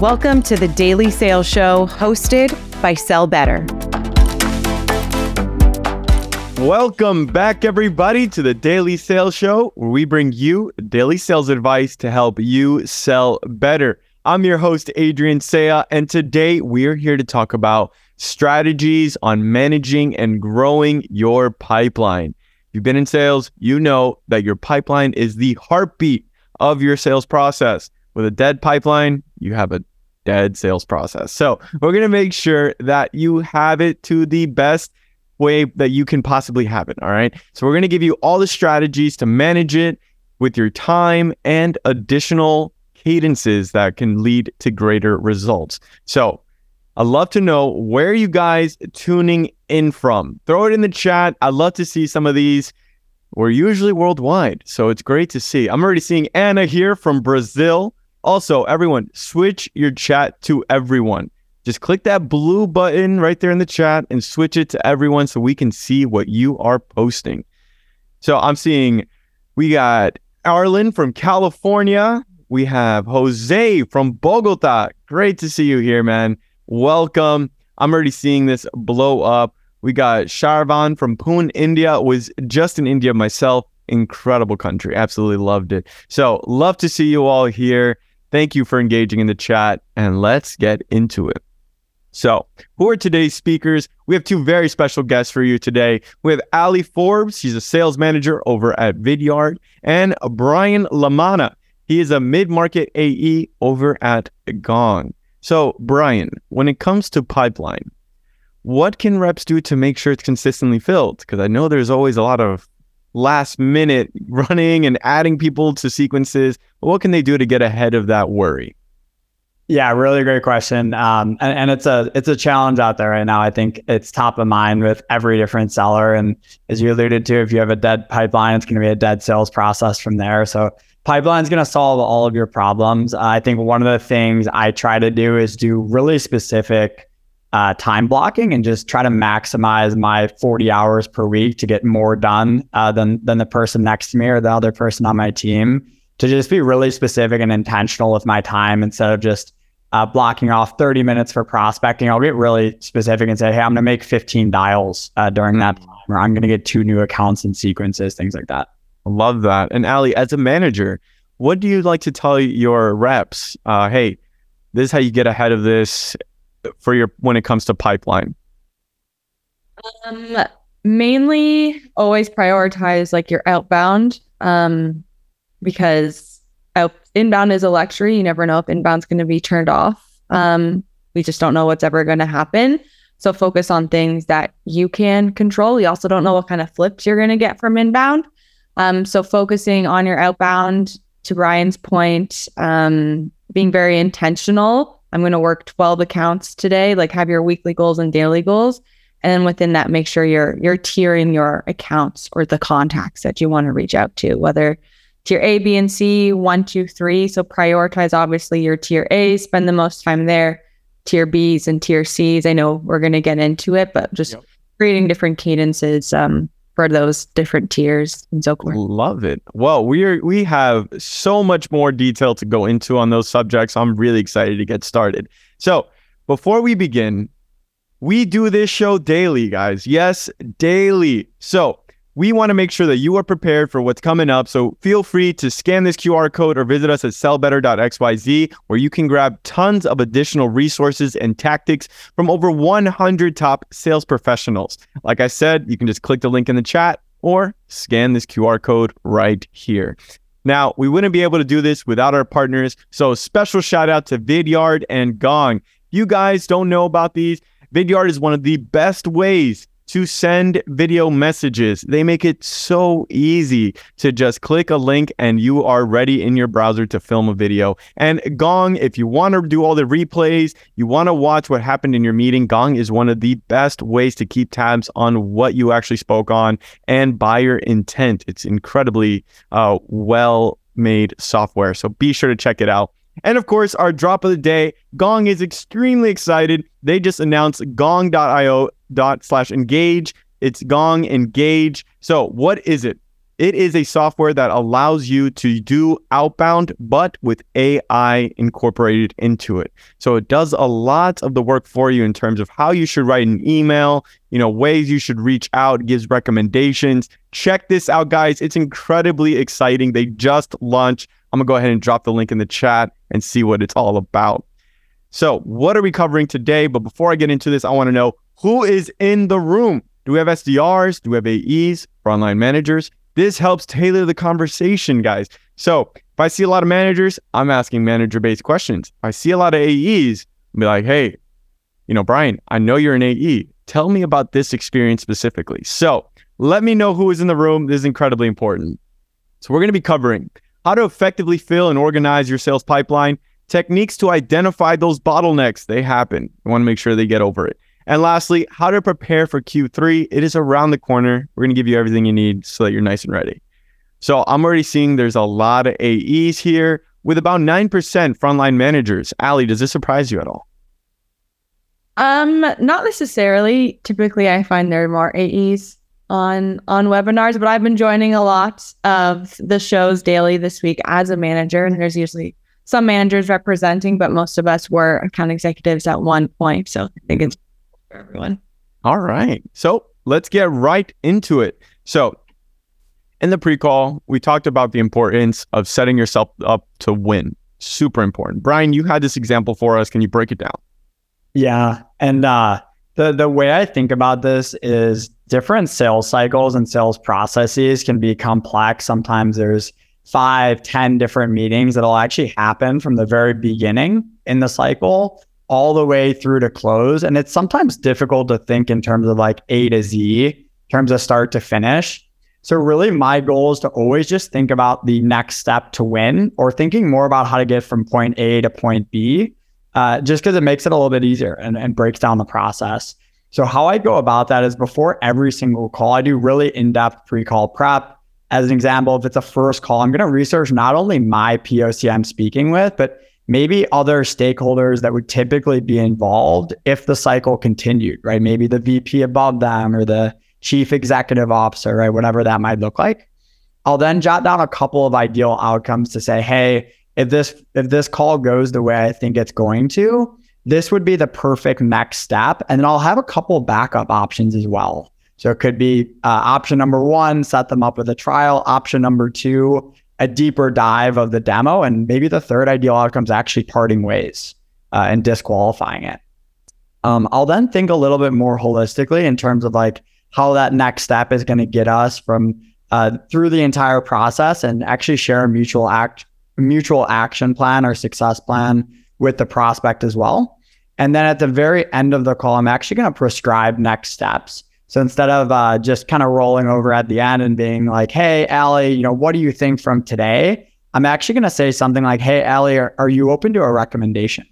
Welcome to the Daily Sales Show hosted by Sell Better. Welcome back, everybody, to the Daily Sales Show, where we bring you daily sales advice to help you sell better. I'm your host, Adrian Cea, and today we're here to talk about strategies on managing and growing your pipeline. If you've been in sales, you know that your pipeline is the heartbeat of your sales process. With a dead pipeline, you have a dead sales process. So, we're going to make sure that you have it to the best way that you can possibly have it. All right. So, we're going to give you all the strategies to manage it with your time and additional cadences that can lead to greater results. So, I'd love to know where you guys tuning in from. Throw it in the chat. I'd love to see some of these. We're usually worldwide, so it's great to see. I'm already seeing Anna here from Brazil. Also, everyone, switch your chat to everyone. Just click that blue button right there in the chat and switch it to everyone so we can see what you are posting. So I'm seeing we got Arlen from California. We have Jose from Bogota. Great to see you here, man. Welcome. I'm already seeing this blow up. We got Sharvan from Pune, India. Was just in India myself. Incredible country. Absolutely loved it. So, love to see you all here. Thank you for engaging in the chat and let's get into it. So, who are today's speakers? We have two very special guests for you today. We have Alley Forbes, she's a sales manager over at Vidyard, and Brian LaManna. He is a mid market AE over at Gong. So, Brian, when it comes to pipeline, what can reps do to make sure it's consistently filled? Because I know there's always a lot of last minute running and adding people to sequences. What can they do to get ahead of that worry? Yeah, really great question. Um, and, and, it's a it's a challenge out there right now. I think it's top of mind with every different seller. And as you alluded to, if you have a dead pipeline, it's going to be a dead sales process from there. So pipeline is going to solve all of your problems. Uh, I think one of the things I try to do is do really specific uh, time blocking and just try to maximize my 40 hours per week to get more done uh, than than the person next to me or the other person on my team. To just be really specific and intentional with my time instead of just uh, blocking off 30 minutes for prospecting. I'll get really specific and say, hey, I'm going to make 15 dials uh, during that mm. time, or I'm going to get two new accounts and sequences, things like that. Love that. And Alley, as a manager, what do you like to tell your reps? Uh, hey, this is how you get ahead of this for your when it comes to pipeline. Um, mainly, always prioritize like your outbound, um, because out, inbound is a luxury. You never know if inbound's going to be turned off. Um, we just don't know what's ever going to happen. So focus on things that you can control. You also don't know what kind of flips you're going to get from inbound. Um, so focusing on your outbound, to Brian's point, um, being very intentional. I'm going to work 12 accounts today. Like have your weekly goals and daily goals, and then within that, make sure you're you're tiering your accounts or the contacts that you want to reach out to, whether tier A, B, and C, one, two, three. So prioritize obviously your tier A, spend the most time there. Tier Bs and tier Cs. I know we're going to get into it, but just yep. creating different cadences um, for those different tiers and so forth. Love it. Well, we are we have so much more detail to go into on those subjects. I'm really excited to get started. So, before we begin, we do this show daily, guys. Yes, daily. So, we want to make sure that you are prepared for what's coming up. So feel free to scan this QR code or visit us at sellbetter.xyz, where you can grab tons of additional resources and tactics from over 100 top sales professionals. Like I said, you can just click the link in the chat or scan this QR code right here. Now, we wouldn't be able to do this without our partners. So, special shout out to Vidyard and Gong. You guys don't know about these. Vidyard is one of the best ways to send video messages. They make it so easy to just click a link and you are ready in your browser to film a video. And Gong, if you want to do all the replays, you want to watch what happened in your meeting, Gong is one of the best ways to keep tabs on what you actually spoke on and buyer intent. It's incredibly uh, well made software. So be sure to check it out. And of course, our drop of the day, Gong is extremely excited. They just announced gong.io dot slash engage. It's Gong Engage. So what is it? It is a software that allows you to do outbound, but with AI incorporated into it. So it does a lot of the work for you in terms of how you should write an email, you know, ways you should reach out, gives recommendations. Check this out, guys. It's incredibly exciting. They just launched. I'm to go ahead and drop the link in the chat and see what it's all about. So, what are we covering today? But before I get into this, I want to know who is in the room. Do we have SDRs? Do we have AEs, frontline managers? This helps tailor the conversation, guys. So if I see a lot of managers, I'm asking manager based questions. If I see a lot of AEs, I'll be like, hey, you know, Brian, I know you're an AE. Tell me about this experience specifically. So let me know who is in the room. This is incredibly important. So we're going to be covering how to effectively fill and organize your sales pipeline, techniques to identify those bottlenecks. They happen. You want to make sure they get over it. And lastly, how to prepare for Q3. It is around the corner. We're going to give you everything you need so that you're nice and ready. So I'm already seeing there's a lot of AEs here with about 9% frontline managers. Alley, does this surprise you at all? Um, not necessarily. Typically, I find there are more AEs on on webinars, but I've been joining a lot of the shows daily this week as a manager, and there's usually some managers representing, but most of us were account executives at one point. So I think it's for everyone. All right. So let's get right into it. So, in the pre call, we talked about the importance of setting yourself up to win. Super important. Brian, you had this example for us. Can you break it down? Yeah. And uh, the, the way I think about this is different sales cycles and sales processes can be complex. Sometimes there's five, ten different meetings that'll actually happen from the very beginning in the cycle all the way through to close. And it's sometimes difficult to think in terms of like A to Z, in terms of start to finish. So, really, my goal is to always just think about the next step to win or thinking more about how to get from point A to point B, uh, just because it makes it a little bit easier and, and breaks down the process. So, how I go about that is before every single call, I do really in depth pre call prep. As an example, if it's a first call, I'm going to research not only my POC I'm speaking with, but maybe other stakeholders that would typically be involved if the cycle continued, right? Maybe the VP above them or the chief executive officer, right? Whatever that might look like. I'll then jot down a couple of ideal outcomes to say, hey, if this if this call goes the way I think it's going to, this would be the perfect next step. And then I'll have a couple backup options as well. So it could be uh, option number one, set them up with a trial. Option number two, a deeper dive of the demo. And maybe the third ideal outcome is actually parting ways uh, and disqualifying it. Um, I'll then think a little bit more holistically in terms of like how that next step is going to get us from uh, through the entire process and actually share a mutual act mutual action plan or success plan with the prospect as well. And then at the very end of the call, I'm actually going to prescribe next steps. So instead of uh, just kind of rolling over at the end and being like, "Hey, Alley, you know, what do you think from today?" I'm actually going to say something like, "Hey, Alley, are, are you open to a recommendation?"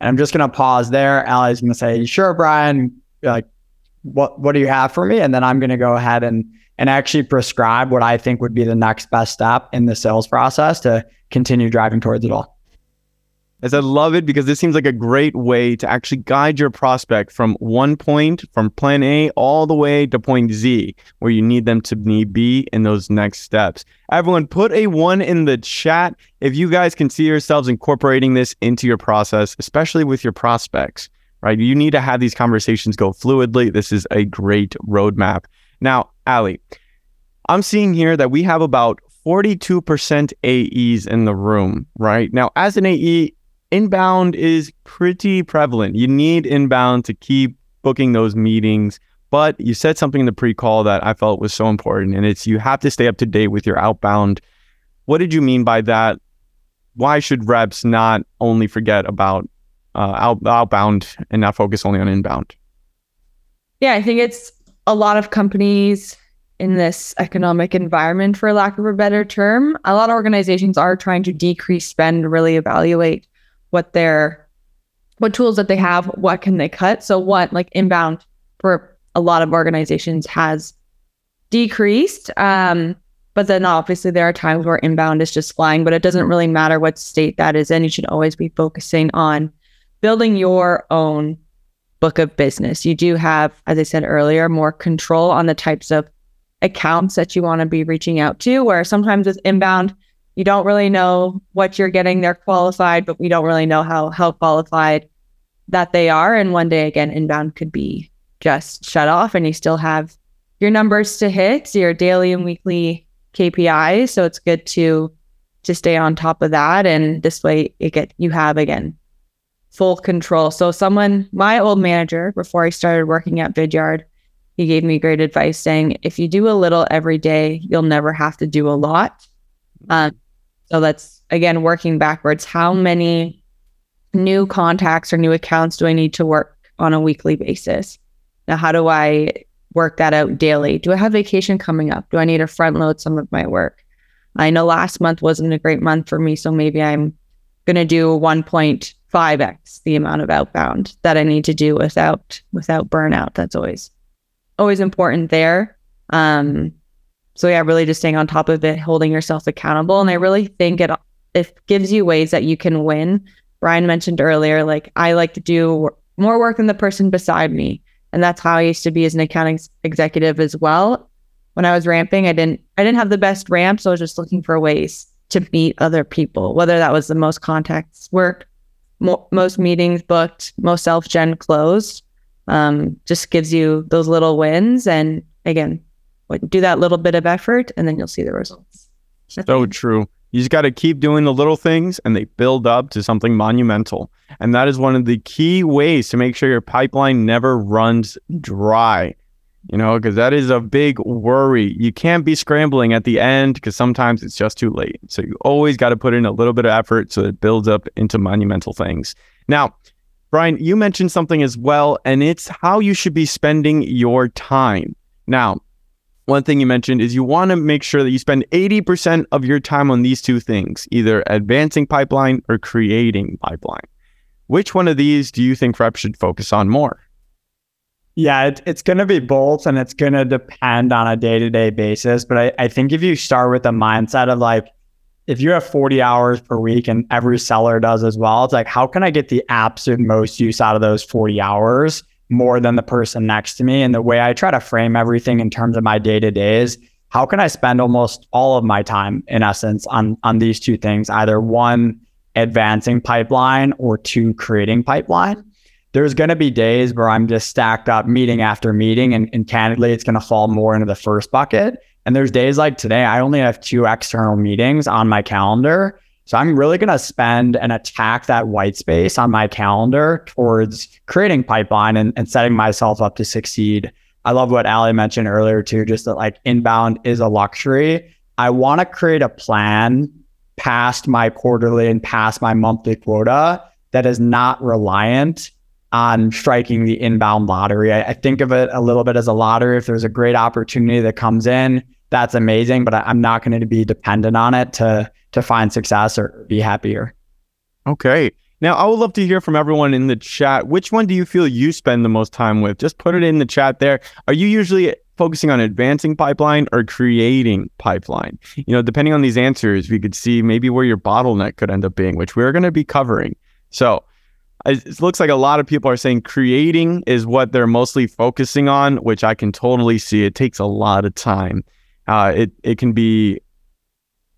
And I'm just going to pause there. Alley's going to say, "Sure, Brian." Like, what what do you have for me? And then I'm going to go ahead and and actually prescribe what I think would be the next best step in the sales process to continue driving towards it all I love it because this seems like a great way to actually guide your prospect from one point, from plan A all the way to point Z, where you need them to be B in those next steps. Everyone, put a one in the chat if you guys can see yourselves incorporating this into your process, especially with your prospects, right? You need to have these conversations go fluidly. This is a great roadmap. Now, Alley, I'm seeing here that we have about 42% AEs in the room, right? Now, as an AE, inbound is pretty prevalent. You need inbound to keep booking those meetings. But you said something in the pre call that I felt was so important, and it's you have to stay up to date with your outbound. What did you mean by that? Why should reps not only forget about uh, out, outbound and not focus only on inbound? Yeah, I think it's a lot of companies in this economic environment, for lack of a better term. A lot of organizations are trying to decrease spend, really evaluate what their what tools that they have, what can they cut. So what like inbound for a lot of organizations has decreased. Um, but then obviously there are times where inbound is just flying, but it doesn't really matter what state that is in. You should always be focusing on building your own book of business. You do have, as I said earlier, more control on the types of accounts that you want to be reaching out to. Where sometimes with inbound, you don't really know what you're getting. They're qualified, but we don't really know how how qualified that they are. And one day again, inbound could be just shut off, and you still have your numbers to hit, your daily and weekly KPIs. So it's good to to stay on top of that, and this way it get you have again full control. So someone, my old manager, before I started working at Vidyard, he gave me great advice saying, if you do a little every day, you'll never have to do a lot. Um, so that's again working backwards. How many new contacts or new accounts do I need to work on a weekly basis? Now, how do I work that out daily? Do I have vacation coming up? Do I need to front load some of my work? I know last month wasn't a great month for me, so maybe I'm going to do 1.5x the amount of outbound that I need to do without without burnout. That's always always important there. Um, so yeah, really just staying on top of it, holding yourself accountable, and I really think it it gives you ways that you can win. Brian mentioned earlier, like I like to do more work than the person beside me, and that's how I used to be as an accounting executive as well. When I was ramping, I didn't I didn't have the best ramp, so I was just looking for ways to meet other people, whether that was the most contacts work, mo- most meetings booked, most self gen closed. Um, just gives you those little wins. And again, do that little bit of effort and then you'll see the results. So true. You just got to keep doing the little things and they build up to something monumental. And that is one of the key ways to make sure your pipeline never runs dry you know, because that is a big worry. You can't be scrambling at the end because sometimes it's just too late. So you always got to put in a little bit of effort so it builds up into monumental things. Now, Brian, you mentioned something as well, and it's how you should be spending your time. Now, one thing you mentioned is you want to make sure that you spend 80% of your time on these two things, either advancing pipeline or creating pipeline. Which one of these do you think reps should focus on more? Yeah, it, it's going to be both and it's going to depend on a day to day basis. But I, I think if you start with the mindset of like, if you have 40 hours per week and every seller does as well, it's like, how can I get the absolute most use out of those 40 hours more than the person next to me? And the way I try to frame everything in terms of my day to day is how can I spend almost all of my time in essence on, on these two things, either one, advancing pipeline or two, creating pipeline there's going to be days where I'm just stacked up meeting after meeting, and, and candidly, it's going to fall more into the first bucket. And there's days like today, I only have two external meetings on my calendar. So I'm really going to spend and attack that white space on my calendar towards creating pipeline and, and setting myself up to succeed. I love what Alley mentioned earlier too, just that like inbound is a luxury. I want to create a plan past my quarterly and past my monthly quota that is not reliant on striking the inbound lottery. I, I, think of it a little bit as a lottery. If there's a great opportunity that comes in, that's amazing, but I, I'm not going to be dependent on it to to find success or be happier. Okay. Now, I would love to hear from everyone in the chat. Which one do you feel you spend the most time with? Just put it in the chat there. Are you usually focusing on advancing pipeline or creating pipeline? You know, depending on these answers, we could see maybe where your bottleneck could end up being, which we're going to be covering. So, it looks like a lot of people are saying creating is what they're mostly focusing on, which I can totally see. It takes a lot of time. Uh, it it can be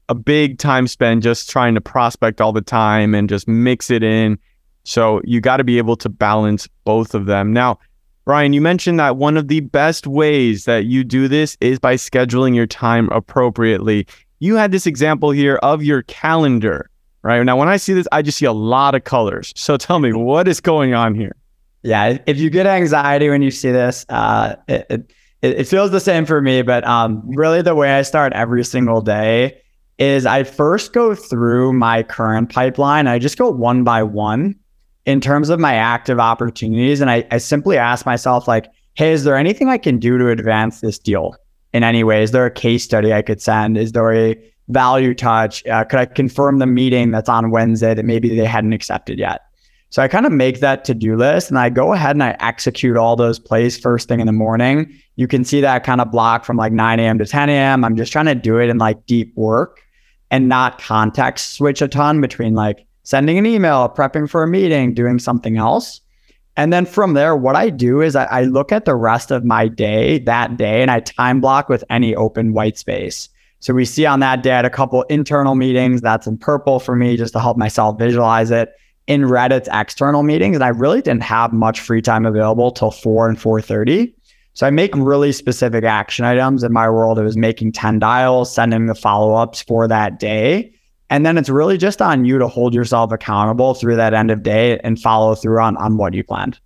a big time spent just trying to prospect all the time and just mix it in. So you got to be able to balance both of them. Now, Brian, you mentioned that one of the best ways that you do this is by scheduling your time appropriately. You had this example here of your calendar right? Now, when I see this, I just see a lot of colors. So tell me, what is going on here? Yeah, if you get anxiety when you see this, uh, it, it, it feels the same for me. But um, really, the way I start every single day is I first go through my current pipeline. I just go one by one in terms of my active opportunities. And I, I simply ask myself, like, hey, is there anything I can do to advance this deal in any way? Is there a case study I could send? Is there a value touch? Uh, could I confirm the meeting that's on Wednesday that maybe they hadn't accepted yet? So I kind of make that to do list and I go ahead and I execute all those plays first thing in the morning. You can see that kind of block from like 9 a.m. to 10 a.m. I'm just trying to do it in like deep work and not context switch a ton between like sending an email, prepping for a meeting, doing something else. And then from there, what I do is I, I, look at the rest of my day that day and I time block with any open white space. So we see on that day I had a couple internal meetings. That's in purple for me just to help myself visualize it. In Reddit's external meetings. And I really didn't have much free time available till 4 and 4.30. So I make really specific action items. In my world, it was making 10 dials, sending the follow-ups for that day. And then it's really just on you to hold yourself accountable through that end of day and follow through on, on what you planned.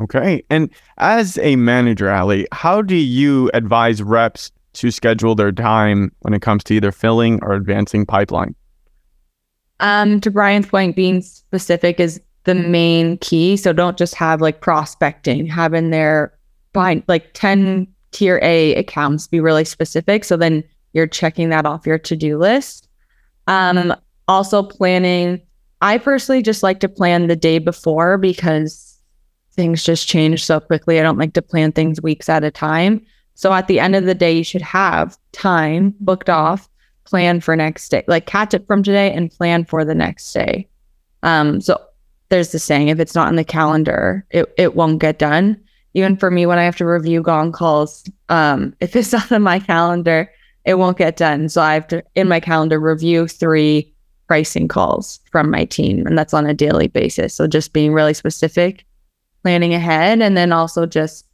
Okay. And as a manager, Alley, how do you advise reps to schedule their time when it comes to either filling or advancing pipeline? Um, to Brian's point, being specific is the main key. So don't just have like prospecting, having their bind like 10 tier A accounts be really specific. So then you're checking that off your to-do list um, also planning. I personally just like to plan the day before because things just change so quickly. I don't like to plan things weeks at a time. So at the end of the day, you should have time booked off, plan for next day, like catch it from today and plan for the next day. Um, so there's the saying, if it's not in the calendar, it, it won't get done. Even for me, when I have to review gong calls, um, if it's not in my calendar, it won't get done. So I have to, in my calendar, review three pricing calls from my team, and that's on a daily basis. So just being really specific, planning ahead, and then also just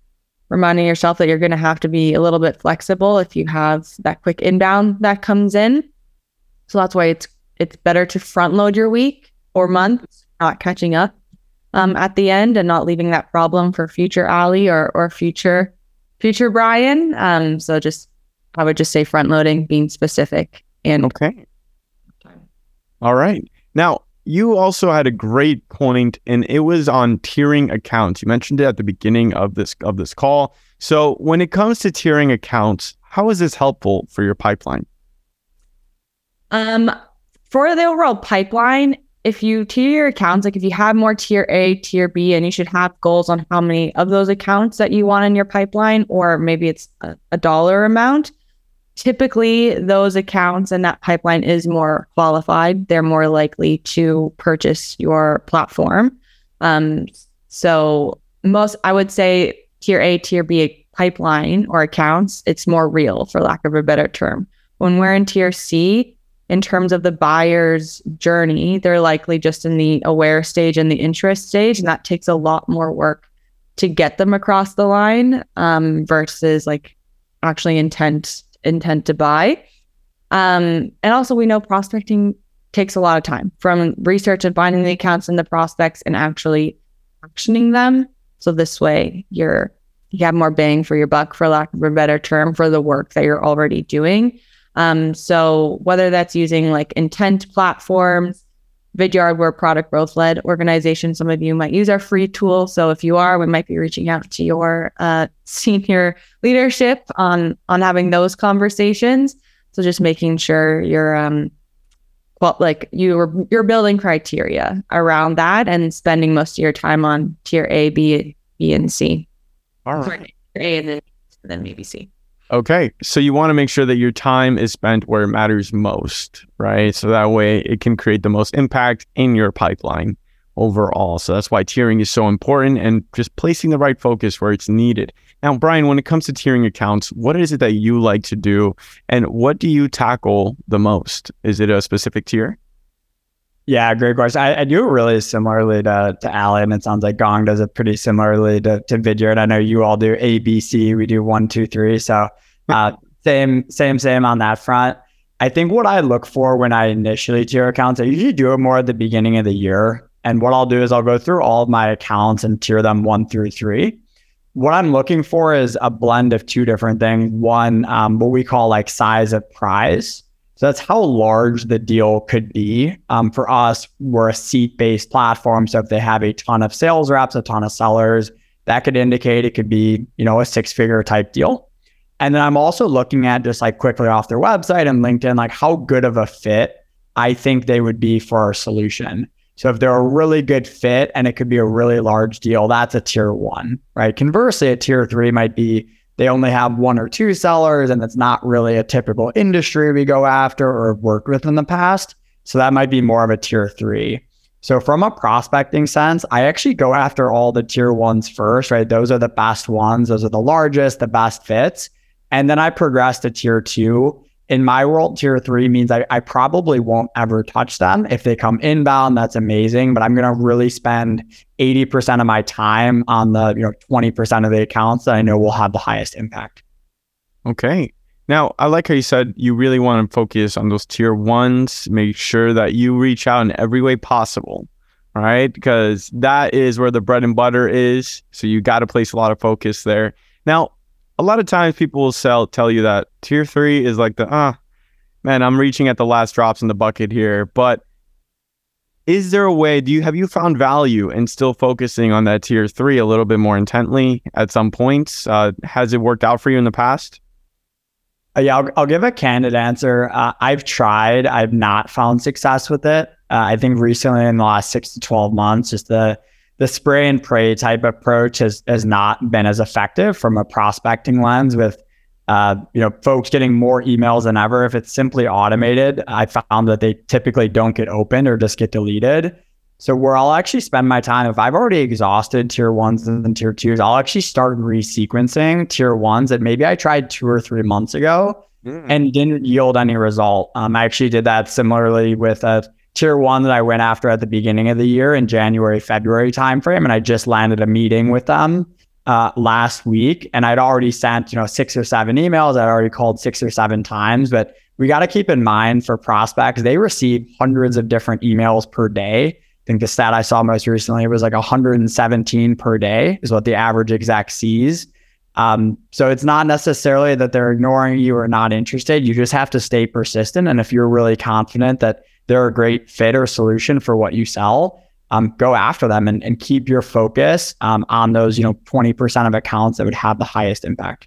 reminding yourself that you're going to have to be a little bit flexible if you have that quick inbound that comes in. So that's why it's it's better to front load your week or month, not catching up um, at the end and not leaving that problem for future Alley or or future future Brian. Um, so just I would just say front loading, being specific and okay. All right. Now, you also had a great point and it was on tiering accounts. You mentioned it at the beginning of this of this call. So, when it comes to tiering accounts, how is this helpful for your pipeline? Um for the overall pipeline, if you tier your accounts, like if you have more tier A, tier B, and you should have goals on how many of those accounts that you want in your pipeline, or maybe it's a, a dollar amount, typically those accounts and that pipeline is more qualified. They're more likely to purchase your platform. Um, so most i would say tier a tier b pipeline or accounts it's more real for lack of a better term. When we're in tier c in terms of the buyer's journey they're likely just in the aware stage and the interest stage and that takes a lot more work to get them across the line um, versus like actually intent intent to buy. Um, and also, we know prospecting takes a lot of time from research and finding the accounts and the prospects and actually actioning them. So this way, you're you have more bang for your buck, for lack of a better term, for the work that you're already doing. Um, so whether that's using like intent platforms, Vidyard, we're product growth led organization. Some of you might use our free tool. So if you are, we might be reaching out to your uh, senior leadership on on having those conversations. So just making sure you're um well like you're you're building criteria around that and spending most of your time on tier A, B, B, and C. All right. A and then then maybe C. Okay. So you want to make sure that your time is spent where it matters most, right? So that way it can create the most impact in your pipeline overall. So that's why tiering is so important and just placing the right focus where it's needed. Now, Brian, when it comes to tiering accounts, what is it that you like to do and what do you tackle the most? Is it a specific tier? Yeah, great question. I, I do it really similarly to, to Alley, and it sounds like Gong does it pretty similarly to, to Vidyard. I know you all do A, B, C. We do one, two, three. So uh, same, same, same on that front. I think what I look for when I initially tier accounts, I usually do it more at the beginning of the year. And what I'll do is I'll go through all of my accounts and tier them one through three. What I'm looking for is a blend of two different things. One, um, what we call like size of prize. So that's how large the deal could be. Um, for us, we're a seat based platform. So if they have a ton of sales reps, a ton of sellers, that could indicate it could be, you know, a six figure type deal. And then I'm also looking at just like quickly off their website and LinkedIn, like how good of a fit I think they would be for our solution. So if they're a really good fit and it could be a really large deal, that's a tier one, right? Conversely, a tier three might be they only have one or two sellers and it's not really a typical industry we go after or worked with in the past. So that might be more of a tier three. So from a prospecting sense, I actually go after all the tier ones first, right? Those are the best ones. Those are the largest, the best fits. And then I progress to tier two. In my world, tier three means I, I probably won't ever touch them. If they come inbound, that's amazing. But I'm going to really spend 80% of my time on the, you know, 20% of the accounts that I know will have the highest impact. Okay. Now, I like how you said you really want to focus on those tier ones, make sure that you reach out in every way possible, right? Because that is where the bread and butter is. So you got to place a lot of focus there. Now, a lot of times people will sell tell you that tier three is like the ah, man, I'm reaching at the last drops in the bucket here. But is there a way? Do you have you found value in still focusing on that tier three a little bit more intently at some points? Uh, has it worked out for you in the past? Uh, yeah, I'll, I'll, give a candid answer. Uh, I've tried. I've not found success with it. Uh, I think recently in the last six to twelve months, just the the spray and pray type approach has has not been as effective from a prospecting lens with uh, you know folks getting more emails than ever. If it's simply automated i found that they typically don't get opened or just get deleted. So where i'll actually spend my time if i've already exhausted tier ones and tier twos i'll actually start resequencing tier ones that maybe i tried two or three months ago mm. and didn't yield any result. Um, i actually did that similarly with a tier one that I went after at the beginning of the year in January, February timeframe. And I just landed a meeting with them uh, last week. And I'd already sent, you know, six or seven emails. I'd already called six or seven times. But we got to keep in mind for prospects, they receive hundreds of different emails per day. I think the stat I saw most recently was like 117 per day is what the average exec sees. Um, so it's not necessarily that they're ignoring you or not interested. You just have to stay persistent. And if you're really confident that they're a great fit or solution for what you sell, um, go after them and, and keep your focus um, on those, you know, 20% of accounts that would have the highest impact.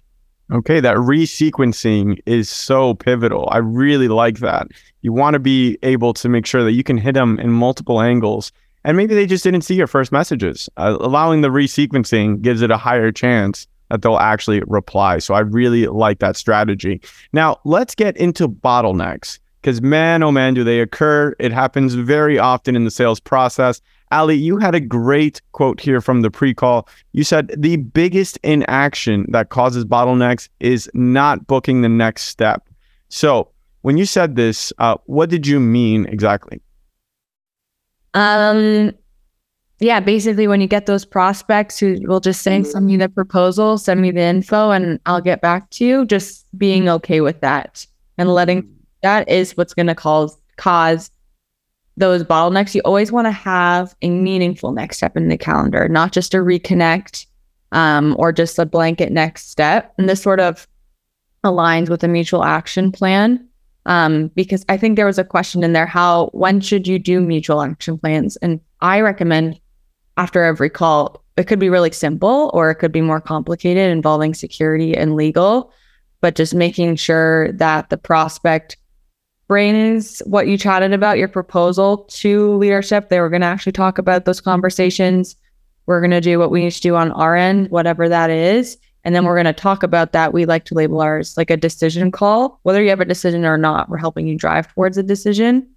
Okay, that resequencing is so pivotal. I really like that. You want to be able to make sure that you can hit them in multiple angles. And maybe they just didn't see your first messages. Uh, allowing the resequencing gives it a higher chance that they'll actually reply. So I really like that strategy. Now, let's get into bottlenecks because man, oh man, do they occur. It happens very often in the sales process. Alley, you had a great quote here from the pre call. You said the biggest inaction that causes bottlenecks is not booking the next step. So, when you said this, uh, what did you mean exactly? Um, yeah, basically, when you get those prospects who will just say, send me the proposal, send me the info, and I'll get back to you, just being okay with that and letting that is what's going to cause cause those bottlenecks. You always want to have a meaningful next step in the calendar, not just a reconnect um, or just a blanket next step. And this sort of aligns with a mutual action plan. Um, because I think there was a question in there how when should you do mutual action plans? And I recommend after every call, it could be really simple or it could be more complicated involving security and legal, but just making sure that the prospect brings what you chatted about, your proposal to leadership. They were going to actually talk about those conversations. We're going to do what we need to do on our end, whatever that is. And then we're going to talk about that. We like to label ours like a decision call. Whether you have a decision or not, we're helping you drive towards a decision.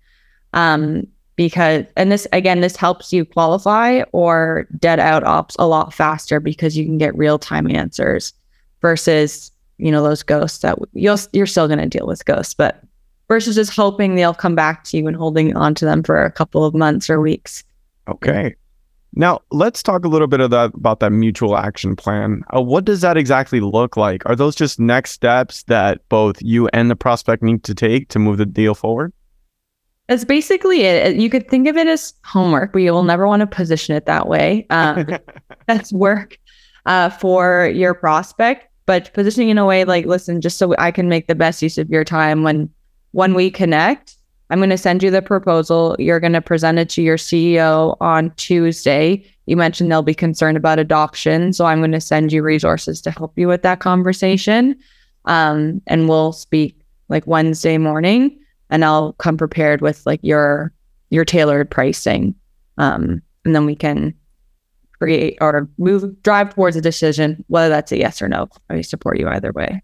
Um, because, and this, again, this helps you qualify or dead out ops a lot faster because you can get real time answers versus, you know, those ghosts that you'll, you're still going to deal with ghosts, but versus just hoping they'll come back to you and holding on to them for a couple of months or weeks. Okay. Now, let's talk a little bit of that, about that mutual action plan. Uh, what does that exactly look like? Are those just next steps that both you and the prospect need to take to move the deal forward? That's basically it. You could think of it as homework, but you will never want to position it that way. Um, that's work uh, for your prospect, but positioning in a way like, listen, just so I can make the best use of your time when when we connect, I'm going to send you the proposal. You're going to present it to your CEO on Tuesday. You mentioned they'll be concerned about adoption. So I'm going to send you resources to help you with that conversation. Um, and we'll speak like Wednesday morning and I'll come prepared with like your your tailored pricing. Um, and then we can create or move drive towards a decision, whether that's a yes or no. I support you either way.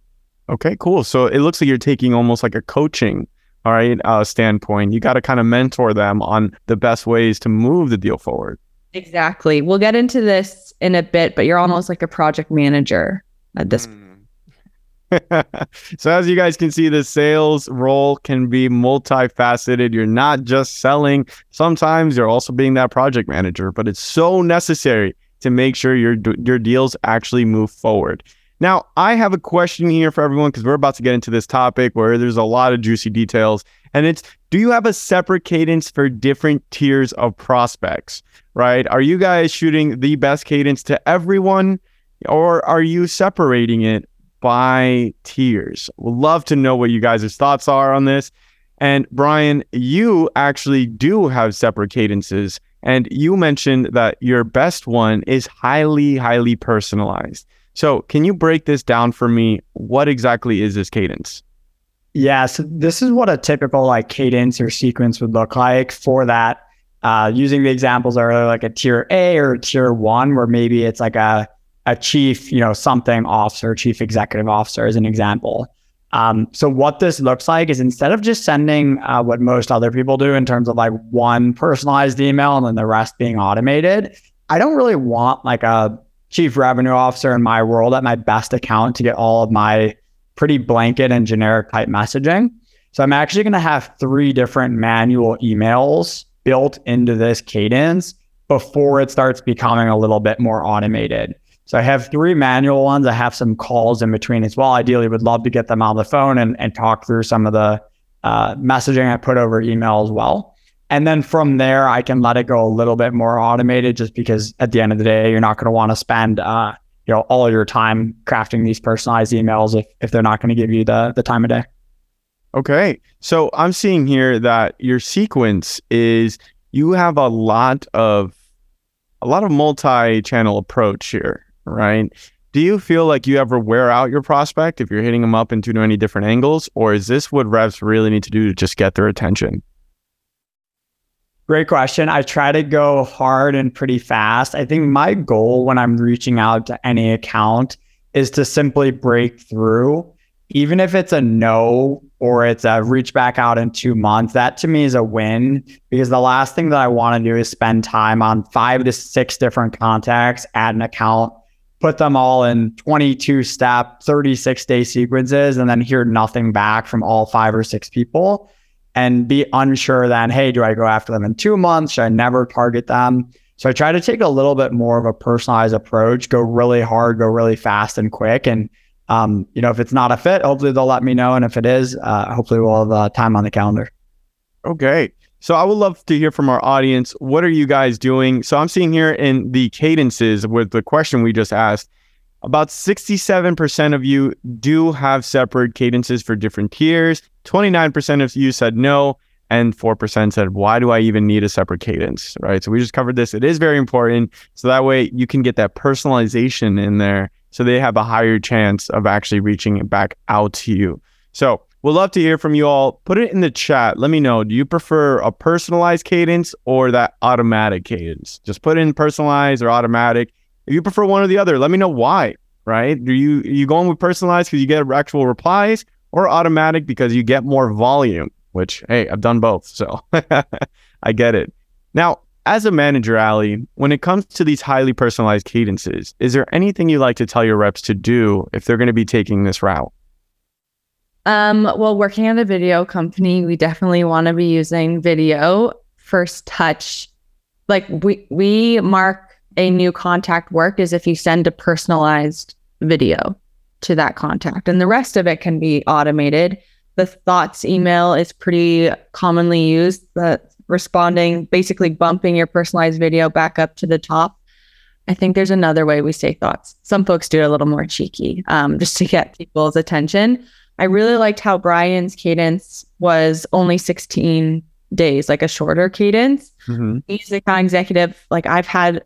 Okay, cool. So it looks like you're taking almost like a coaching all right, uh, standpoint. You got to kind of mentor them on the best ways to move the deal forward. Exactly. We'll get into this in a bit, but you're almost like a project manager at this Mm. so as you guys can see, the sales role can be multifaceted. You're not just selling. Sometimes you're also being that project manager, but it's so necessary to make sure your your deals actually move forward. Now, I have a question here for everyone because we're about to get into this topic where there's a lot of juicy details. And it's do you have a separate cadence for different tiers of prospects, right? Are you guys shooting the best cadence to everyone or are you separating it by tiers? Would love to know what you guys' thoughts are on this. And Brian, you actually do have separate cadences. And you mentioned that your best one is highly, highly personalized. So, can you break this down for me? What exactly is this cadence? Yeah, so this is what a typical like cadence or sequence would look like for that. Uh, using the examples earlier, like a tier A or tier one, where maybe it's like a a chief, you know, something officer, chief executive officer, as an example. Um, so what this looks like is instead of just sending uh, what most other people do in terms of like one personalized email and then the rest being automated, I don't really want like a chief revenue officer in my world at my best account to get all of my pretty blanket and generic type messaging. So I'm actually going to have three different manual emails built into this cadence before it starts becoming a little bit more automated. So I have three manual ones. I have some calls in between as well. Ideally, would love to get them on the phone and, and talk through some of the uh, messaging I put over email as well. And then from there, I can let it go a little bit more automated just because at the end of the day, you're not going to want to spend uh, you know all your time crafting these personalized emails if, if they're not going to give you the the time of day. Okay. So I'm seeing here that your sequence is you have a lot of a lot of multi-channel approach here, right? Do you feel like you ever wear out your prospect if you're hitting them up into many different angles, or is this what reps really need to do to just get their attention? Great question. I try to go hard and pretty fast. I think my goal when I'm reaching out to any account is to simply break through, even if it's a no or it's a reach back out in two months. That to me is a win because the last thing that I want to do is spend time on five to six different contacts at an account, put them all in 22 step, 36 day sequences, and then hear nothing back from all five or six people and be unsure then, hey, do I go after them in two months? Should I never target them? So I try to take a little bit more of a personalized approach, go really hard, go really fast and quick. And, um, you know, if it's not a fit, hopefully they'll let me know. And if it is, uh, hopefully we'll have uh, time on the calendar. Okay. So I would love to hear from our audience. What are you guys doing? So I'm seeing here in the cadences with the question we just asked, about 67% of you do have separate cadences for different tiers. 29% of you said no, and 4% said, Why do I even need a separate cadence? Right. So we just covered this. It is very important. So that way you can get that personalization in there so they have a higher chance of actually reaching back out to you. So we'd love to hear from you all. Put it in the chat. Let me know. Do you prefer a personalized cadence or that automatic cadence? Just put in personalized or automatic. If you prefer one or the other, let me know why. Right? Do you are you going with personalized because you get actual replies, or automatic because you get more volume? Which hey, I've done both, so I get it. Now, as a manager, Alley, when it comes to these highly personalized cadences, is there anything you like to tell your reps to do if they're going to be taking this route? Um, well, working at a video company, we definitely want to be using video first touch. Like we we mark a new contact work is if you send a personalized video to that contact, and the rest of it can be automated. The thoughts email is pretty commonly used. The responding, basically bumping your personalized video back up to the top. I think there's another way we say thoughts. Some folks do it a little more cheeky, um, just to get people's attention. I really liked how Brian's cadence was only 16 days, like a shorter cadence. Mm-hmm. He's the account executive. Like I've had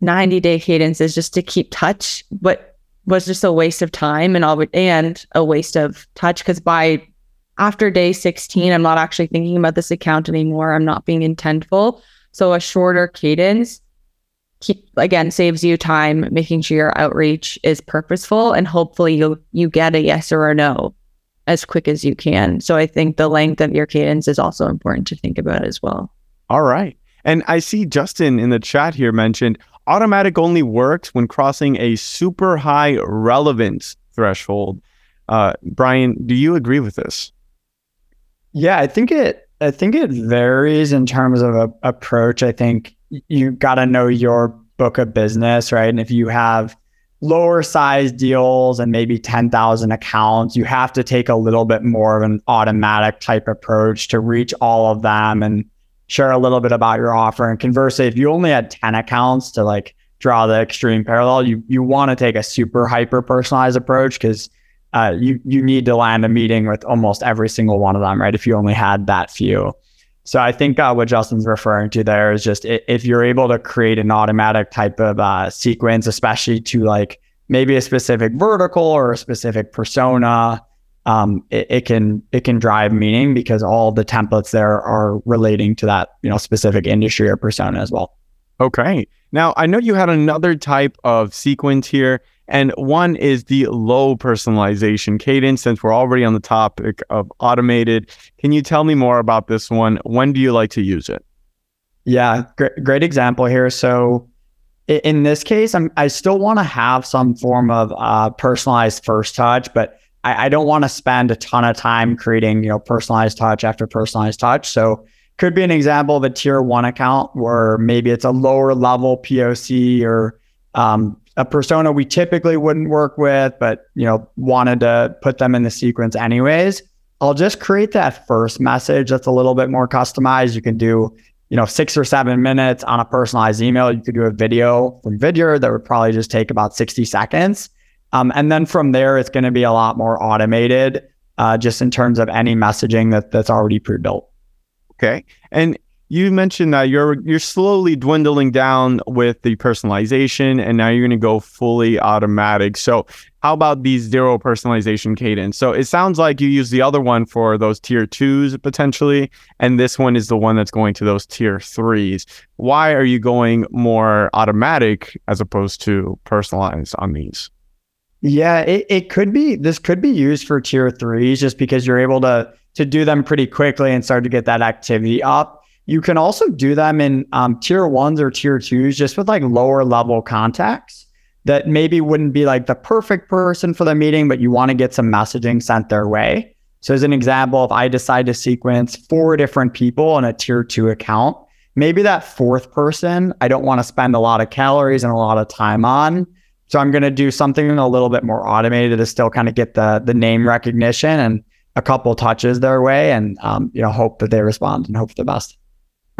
90 day cadence is just to keep touch, but was just a waste of time and all and a waste of touch because by after day 16, I'm not actually thinking about this account anymore. I'm not being intentful. So a shorter cadence keep again saves you time making sure your outreach is purposeful and hopefully you you get a yes or a no as quick as you can. So I think the length of your cadence is also important to think about as well. All right. And I see Justin in the chat here mentioned automatic only works when crossing a super high relevance threshold. Uh, Brian, do you agree with this? Yeah, I think it. I think it varies in terms of a, approach. I think you got to know your book of business, right? And if you have lower size deals and maybe 10,000 accounts, you have to take a little bit more of an automatic type approach to reach all of them and share a little bit about your offer. And conversely, if you only had 10 accounts to like draw the extreme parallel, you you want to take a super hyper personalized approach because uh, you you need to land a meeting with almost every single one of them, right? If you only had that few. So I think uh, what Justin's referring to there is just if you're able to create an automatic type of uh, sequence, especially to like maybe a specific vertical or a specific persona, um, it, it, can it can drive meaning because all the templates there are relating to that you know specific industry or persona as well. Okay. Now I know you had another type of sequence here, and one is the low personalization cadence. Since we're already on the topic of automated, can you tell me more about this one? When do you like to use it? Yeah, great, great example here. So in this case, I'm, I still want to have some form of uh, personalized first touch, but I, I don't want to spend a ton of time creating, you know, personalized touch after personalized touch. So could be an example of a tier one account where maybe it's a lower level POC or um, a persona we typically wouldn't work with, but you know, wanted to put them in the sequence anyways. I'll just create that first message that's a little bit more customized. You can do, you know, six or seven minutes on a personalized email. You could do a video from Vidyard that would probably just take about 60 seconds. Um, and then from there, it's going to be a lot more automated, uh, just in terms of any messaging that, that's already pre-built. Okay. And you mentioned that you're you're slowly dwindling down with the personalization and now you're going to go fully automatic so how about these zero personalization cadence so it sounds like you use the other one for those tier twos potentially and this one is the one that's going to those tier threes why are you going more automatic as opposed to personalized on these yeah it, it could be this could be used for tier threes just because you're able to to do them pretty quickly and start to get that activity up you can also do them in um, tier ones or tier twos, just with like lower level contacts that maybe wouldn't be like the perfect person for the meeting, but you want to get some messaging sent their way. So, as an example, if I decide to sequence four different people in a tier two account, maybe that fourth person I don't want to spend a lot of calories and a lot of time on. So I'm going to do something a little bit more automated to still kind of get the the name recognition and a couple touches their way, and um, you know hope that they respond and hope for the best.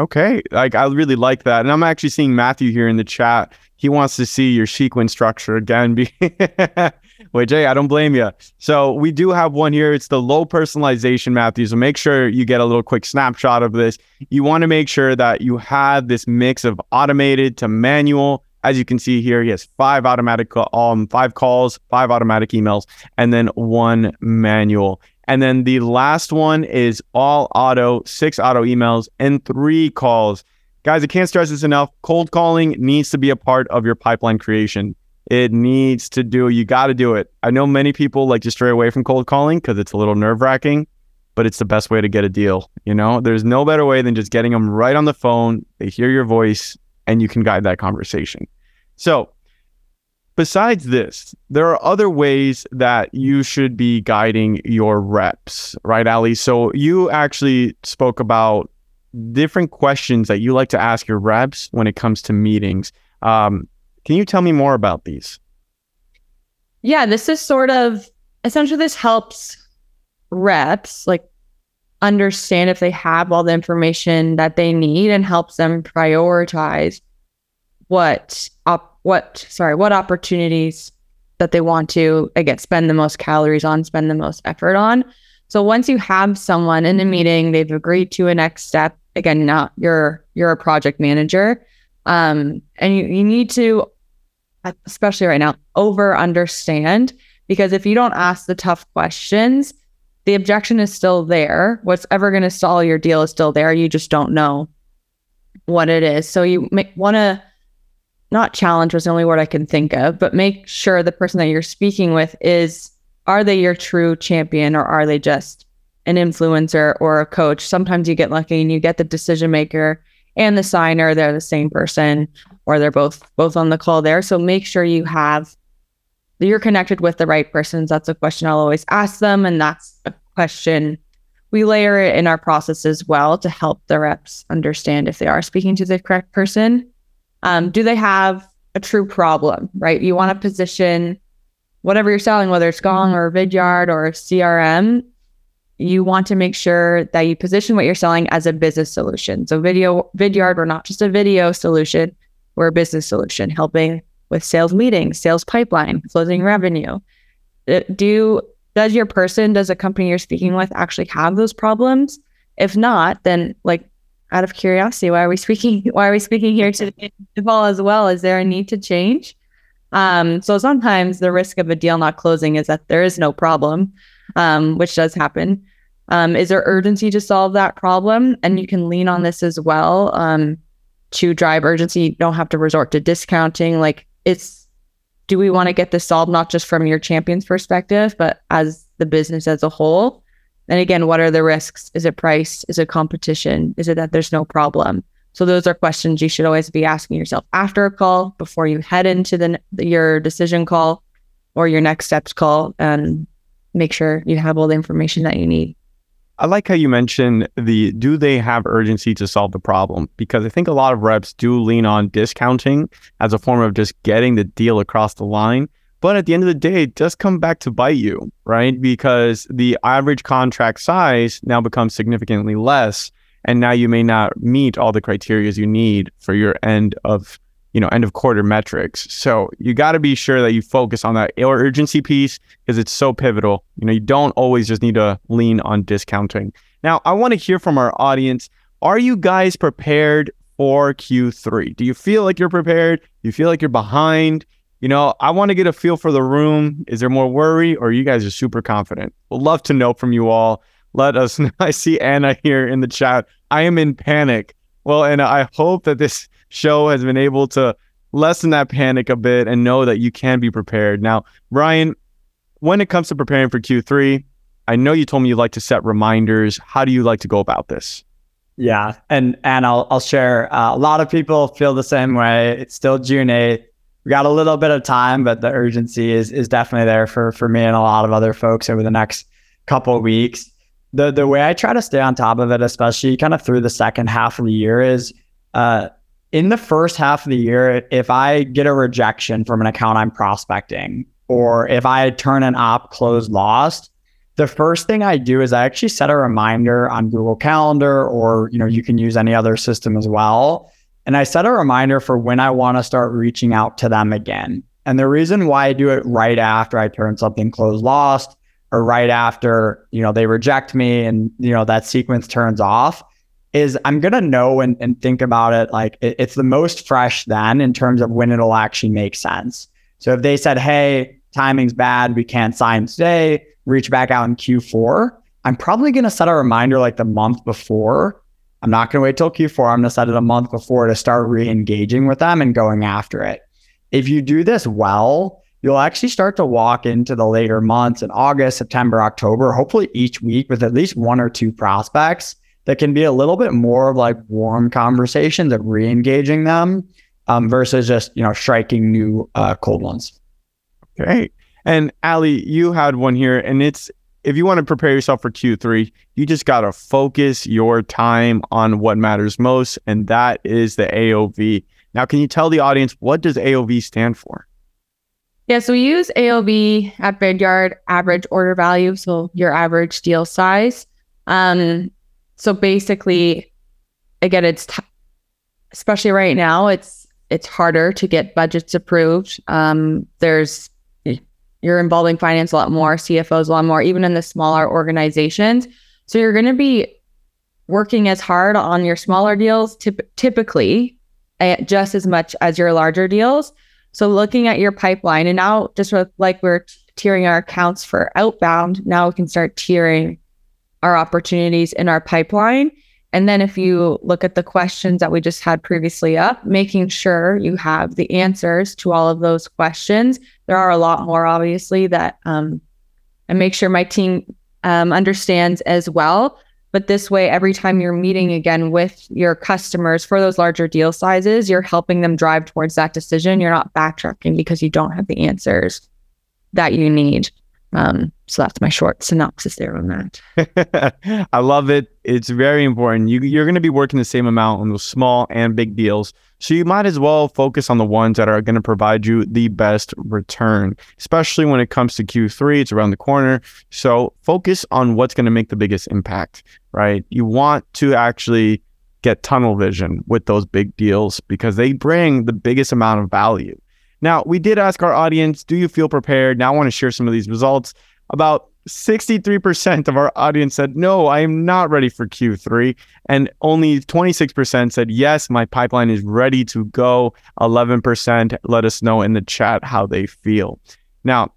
Okay. Like I really like that. And I'm actually seeing Matthew here in the chat. He wants to see your sequence structure again. Wait, Jay, I don't blame you. So we do have one here. It's the low personalization, Matthew. So make sure you get a little quick snapshot of this. You want to make sure that you have this mix of automated to manual. As you can see here, he has five automatic um five calls, five automatic emails, and then one manual. And then the last one is all auto, six auto emails, and three calls. Guys, I can't stress this enough. Cold calling needs to be a part of your pipeline creation. It needs to do, you got to do it. I know many people like to stray away from cold calling because it's a little nerve wracking, but it's the best way to get a deal. You know, there's no better way than just getting them right on the phone. They hear your voice and you can guide that conversation. So, Besides this, there are other ways that you should be guiding your reps, right, Alley? So you actually spoke about different questions that you like to ask your reps when it comes to meetings. Um, can you tell me more about these? Yeah, this is sort of essentially this helps reps like understand if they have all the information that they need and helps them prioritize what op- what sorry what opportunities that they want to again spend the most calories on spend the most effort on. So once you have someone in a meeting they've agreed to a next step again now you're you're a project manager um, and you, you need to especially right now over understand because if you don't ask the tough questions the objection is still there what's ever going to stall your deal is still there you just don't know what it is so you want to not challenge was the only word I can think of, but make sure the person that you're speaking with is are they your true champion or are they just an influencer or a coach? Sometimes you get lucky and you get the decision maker and the signer, they're the same person or they're both both on the call there. So make sure you have you're connected with the right persons. That's a question I'll always ask them. And that's a question we layer it in our process as well to help the reps understand if they are speaking to the correct person. Um, do they have a true problem, right? You want to position whatever you're selling, whether it's Gong or Vidyard or CRM, you want to make sure that you position what you're selling as a business solution. So video Vidyard, we're not just a video solution, we're a business solution, helping with sales meetings, sales pipeline, closing revenue. Uh, do does your person, does a company you're speaking with actually have those problems? If not, then like out of curiosity, why are we speaking? Why are we speaking here today, Paul, as well? Is there a need to change? Um, so sometimes the risk of a deal not closing is that there is no problem, um, which does happen. Um, is there urgency to solve that problem? And you can lean on this as well um, to drive urgency. You don't have to resort to discounting. Like it's do we want to get this solved not just from your champion's perspective, but as the business as a whole? And again, what are the risks? Is it price? Is it competition? Is it that there's no problem? So those are questions you should always be asking yourself after a call, before you head into the your decision call or your next steps call, and make sure you have all the information that you need. I like how you mentioned the do they have urgency to solve the problem? Because I think a lot of reps do lean on discounting as a form of just getting the deal across the line. But at the end of the day, it does come back to bite you, right? Because the average contract size now becomes significantly less. And now you may not meet all the criteria you need for your end of you know, end of quarter metrics. So you got to be sure that you focus on that urgency piece because it's so pivotal. You know, you don't always just need to lean on discounting. Now, I want to hear from our audience. Are you guys prepared for Q3? Do you feel like you're prepared? Do you feel like you're behind? You know, I want to get a feel for the room. Is there more worry or you guys are super confident? We'd love to know from you all. Let us know. I see Anna here in the chat. I am in panic. Well, and I hope that this show has been able to lessen that panic a bit and know that you can be prepared. Now, Brian, when it comes to preparing for Q3, I know you told me you like to set reminders. How do you like to go about this? Yeah, and and I'll I'll share. Uh, a lot of people feel the same way. It's still June eighth. We got a little bit of time, but the urgency is is definitely there for for me and a lot of other folks over the next couple of weeks. The the way I try to stay on top of it, especially kind of through the second half of the year, is uh, in the first half of the year, if I get a rejection from an account I'm prospecting, or if I turn an op closed lost, the first thing I do is I actually set a reminder on Google Calendar, or you know, you can use any other system as well. And I set a reminder for when I want to start reaching out to them again. And the reason why I do it right after I turn something closed lost or right after, you know, they reject me and you know that sequence turns off is I'm going to know and, and think about it like it, it's the most fresh then in terms of when it'll actually make sense. So if they said, hey, timing's bad, we can't sign today, reach back out in Q4, I'm probably going to set a reminder like the month before. I'm not going to wait till Q4. I'm going to set it a month before to start re engaging with them and going after it. If you do this well, you'll actually start to walk into the later months in August, September, October, hopefully each week with at least one or two prospects that can be a little bit more of like warm conversations of re-engaging them um, versus just you know striking new uh, cold ones. Okay. And Alley, you had one here, and it's if you want to prepare yourself for Q3, you just got to focus your time on what matters most, and that is the AOV. Now, can you tell the audience what does AOV stand for? Yeah, so we use AOV at Vidyard, average order value, so your average deal size. Um, so basically, again, it's t- especially right now, it's it's harder to get budgets approved. Um, there's you're involving finance a lot more, CFOs a lot more, even in the smaller organizations. So you're going to be working as hard on your smaller deals, typ- typically, just as much as your larger deals. So looking at your pipeline, and now just like we're tiering our accounts for outbound, now we can start tiering our opportunities in our pipeline. And then if you look at the questions that we just had previously up, making sure you have the answers to all of those questions. There are a lot more, obviously, that um, and make sure my team um, understands as well. But this way, every time you're meeting again with your customers for those larger deal sizes, you're helping them drive towards that decision. You're not backtracking because you don't have the answers that you need. Um, so that's my short synopsis there on that. I love it. It's very important. You, you're going to be working the same amount on those small and big deals. So you might as well focus on the ones that are going to provide you the best return, especially when it comes to Q3. It's around the corner. So focus on what's going to make the biggest impact, right? You want to actually get tunnel vision with those big deals because they bring the biggest amount of value. Now, we did ask our audience, do you feel prepared? Now I want to share some of these results. About 63% of our audience said, no, I am not ready for Q3. And only 26% said, yes, my pipeline is ready to go. 11% let us know in the chat how they feel. Now,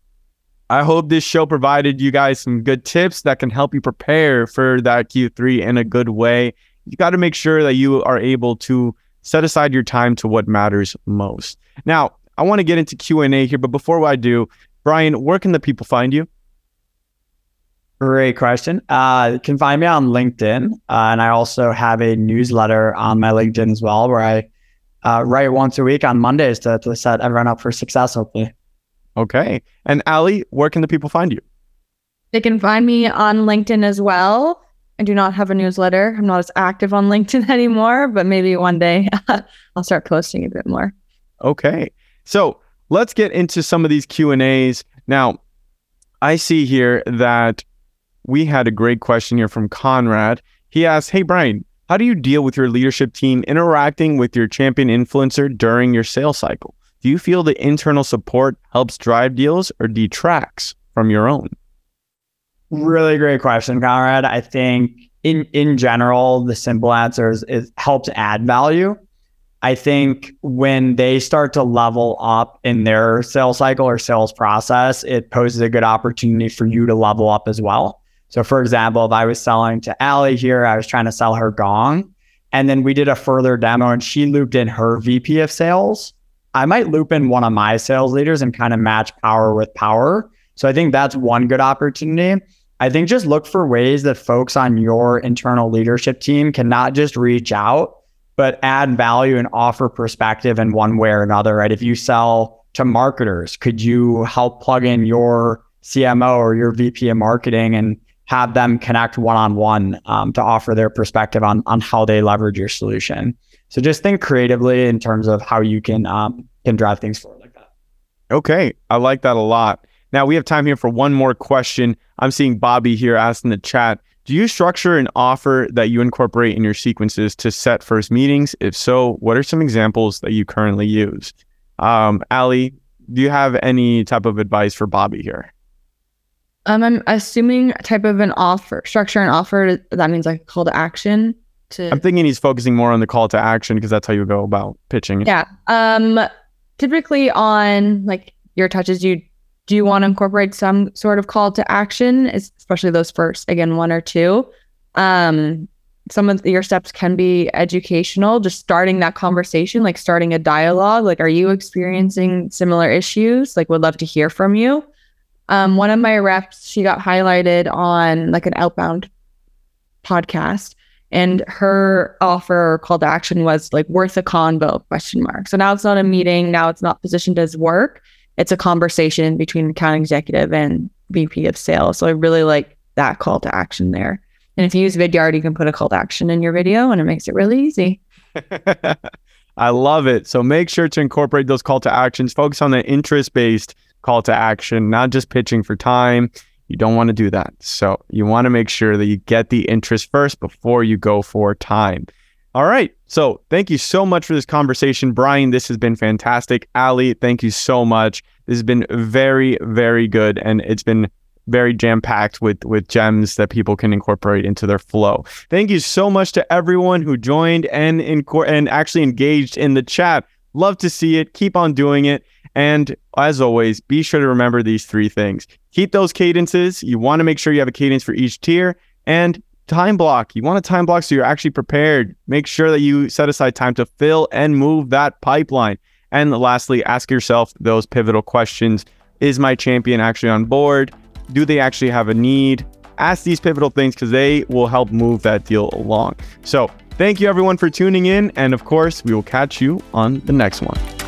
I hope this show provided you guys some good tips that can help you prepare for that Q3 in a good way. You got to make sure that you are able to set aside your time to what matters most. Now, I want to get into Q&A here, but before I do, Brian, where can the people find you? Great question. Uh, you can find me on LinkedIn, uh, and I also have a newsletter on my LinkedIn as well, where I uh, write once a week on Mondays to, to set everyone up for success, hopefully. Okay. And Alley, where can the people find you? They can find me on LinkedIn as well. I do not have a newsletter. I'm not as active on LinkedIn anymore, but maybe one day I'll start posting a bit more. Okay. So let's get into some of these Q and A's. Now, I see here that we had a great question here from Conrad. He asked, Hey, Brian, how do you deal with your leadership team interacting with your champion influencer during your sales cycle? Do you feel the internal support helps drive deals or detracts from your own? Really great question, Conrad. I think in in general, the simple answer is, is helps add value. I think when they start to level up in their sales cycle or sales process, it poses a good opportunity for you to level up as well. So, for example, if I was selling to Alley here, I was trying to sell her Gong, and then we did a further demo and she looped in her VP of sales. I might loop in one of my sales leaders and kind of match power with power. So, I think that's one good opportunity. I think just look for ways that folks on your internal leadership team can not just reach out but add value and offer perspective in one way or another, right? If you sell to marketers, could you help plug in your CMO or your VP of marketing and have them connect one on one to offer their perspective on on how they leverage your solution. So just think creatively in terms of how you can um, can drive things forward like that. Okay, I like that a lot. Now we have time here for one more question. I'm seeing Bobby here asked in the chat. Do you structure an offer that you incorporate in your sequences to set first meetings? If so, what are some examples that you currently use? Um, Alley, do you have any type of advice for Bobby here? Um, I'm assuming a type of an offer, structure an offer. That means like a call to action. To I'm thinking he's focusing more on the call to action because that's how you go about pitching. Yeah. Um, typically on like your touches, you do you want to incorporate some sort of call to action, especially those first, again, one or two. Um, some of your steps can be educational, just starting that conversation, like starting a dialogue. Like, are you experiencing similar issues? Like, would love to hear from you. Um, one of my reps, she got highlighted on like an outbound podcast, and her offer or call to action was like worth a convo question mark. So now it's not a meeting. Now it's not positioned as work it's a conversation between the account executive and VP of sales. So I really like that call to action there. And if you use Vidyard, you can put a call to action in your video and it makes it really easy. I love it. So make sure to incorporate those call to actions. Focus on the interest based call to action, not just pitching for time. You don't want to do that. So you want to make sure that you get the interest first before you go for time. All right. So thank you so much for this conversation. Brian, this has been fantastic. Alley, thank you so much. This has been very, very good. And it's been very jam-packed with with gems that people can incorporate into their flow. Thank you so much to everyone who joined and inco- and actually engaged in the chat. Love to see it. Keep on doing it. And as always, be sure to remember these three things. Keep those cadences. You want to make sure you have a cadence for each tier and time block. You want a time block so you're actually prepared. Make sure that you set aside time to fill and move that pipeline. And lastly, ask yourself those pivotal questions Is my champion actually on board? Do they actually have a need? Ask these pivotal things because they will help move that deal along. So, thank you everyone for tuning in. And of course, we will catch you on the next one.